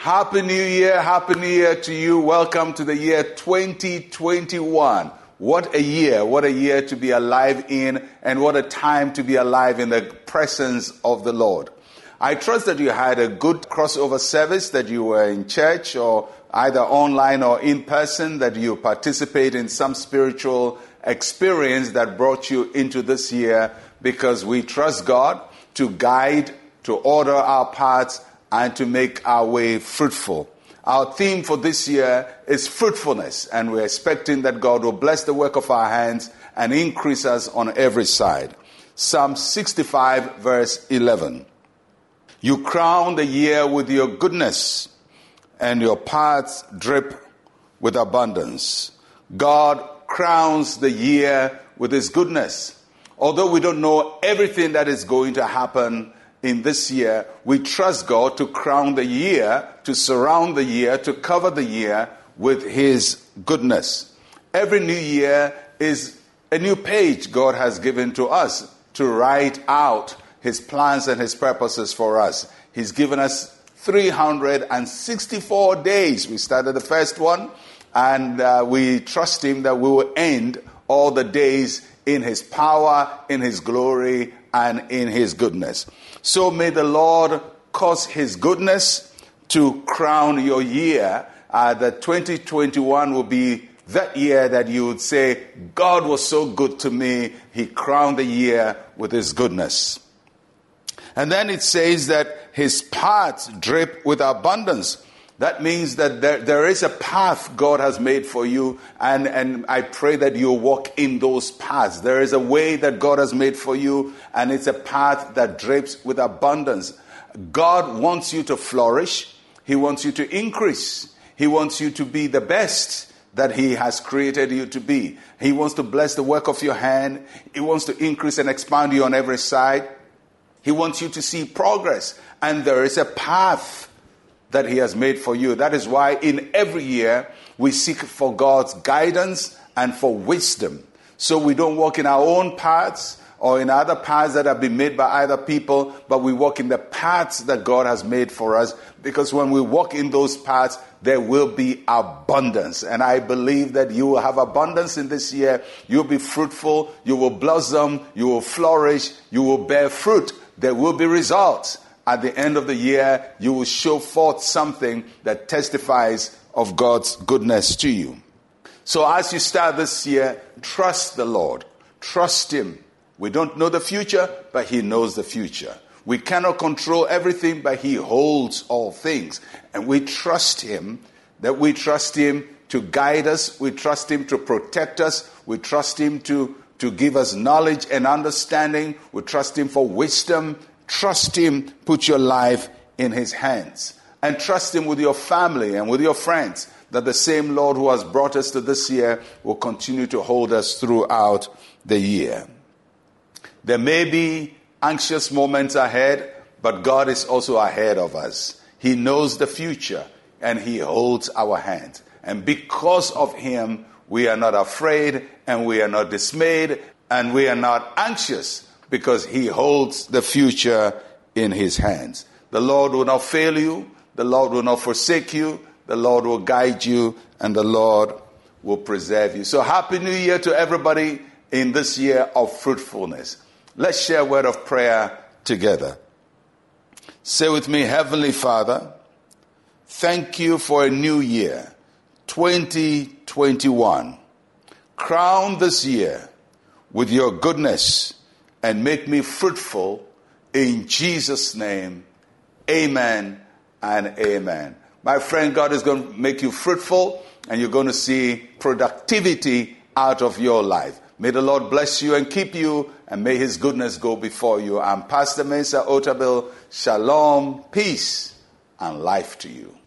Happy New Year, Happy New Year to you. Welcome to the year 2021. What a year, what a year to be alive in, and what a time to be alive in the presence of the Lord. I trust that you had a good crossover service, that you were in church or either online or in person, that you participate in some spiritual experience that brought you into this year because we trust God to guide, to order our paths, and to make our way fruitful. Our theme for this year is fruitfulness, and we're expecting that God will bless the work of our hands and increase us on every side. Psalm 65, verse 11. You crown the year with your goodness, and your paths drip with abundance. God crowns the year with his goodness. Although we don't know everything that is going to happen in this year, we trust God to crown the year, to surround the year, to cover the year with His goodness. Every new year is a new page God has given to us to write out His plans and His purposes for us. He's given us 364 days. We started the first one, and uh, we trust Him that we will end all the days in His power, in His glory, and in His goodness. So may the Lord cause His goodness to crown your year. Uh, that 2021 will be that year that you would say, God was so good to me, He crowned the year with His goodness. And then it says that His paths drip with abundance. That means that there, there is a path God has made for you, and, and I pray that you walk in those paths. There is a way that God has made for you, and it's a path that drapes with abundance. God wants you to flourish, He wants you to increase, He wants you to be the best that He has created you to be. He wants to bless the work of your hand, He wants to increase and expand you on every side. He wants you to see progress, and there is a path that He has made for you. That is why in every year we seek for God's guidance and for wisdom. So we don't walk in our own paths or in other paths that have been made by other people, but we walk in the paths that God has made for us because when we walk in those paths, there will be abundance. And I believe that you will have abundance in this year. You'll be fruitful, you will blossom, you will flourish, you will bear fruit. There will be results at the end of the year, you will show forth something that testifies of God's goodness to you. So as you start this year, trust the Lord. Trust Him. We don't know the future, but He knows the future. We cannot control everything, but He holds all things. And we trust Him, that we trust Him to guide us, we trust Him to protect us, we trust Him to, to give us knowledge and understanding, we trust Him for wisdom Trust Him, put your life in His hands. And trust Him with your family and with your friends that the same Lord who has brought us to this year will continue to hold us throughout the year. There may be anxious moments ahead, but God is also ahead of us. He knows the future and He holds our hand. And because of Him, we are not afraid and we are not dismayed and we are not anxious because he holds the future in his hands. The Lord will not fail you, the Lord will not forsake you, the Lord will guide you, and the Lord will preserve you. So, Happy New Year to everybody in this year of fruitfulness. Let's share a word of prayer together. Say with me, Heavenly Father, thank you for a new year, 2021. Crown this year with your goodness and make me fruitful in Jesus' name. Amen and amen. My friend, God is going to make you fruitful and you're going to see productivity out of your life. May the Lord bless you and keep you, and may His goodness go before you. I'm Pastor Mensa Otabil. Shalom, peace, and life to you.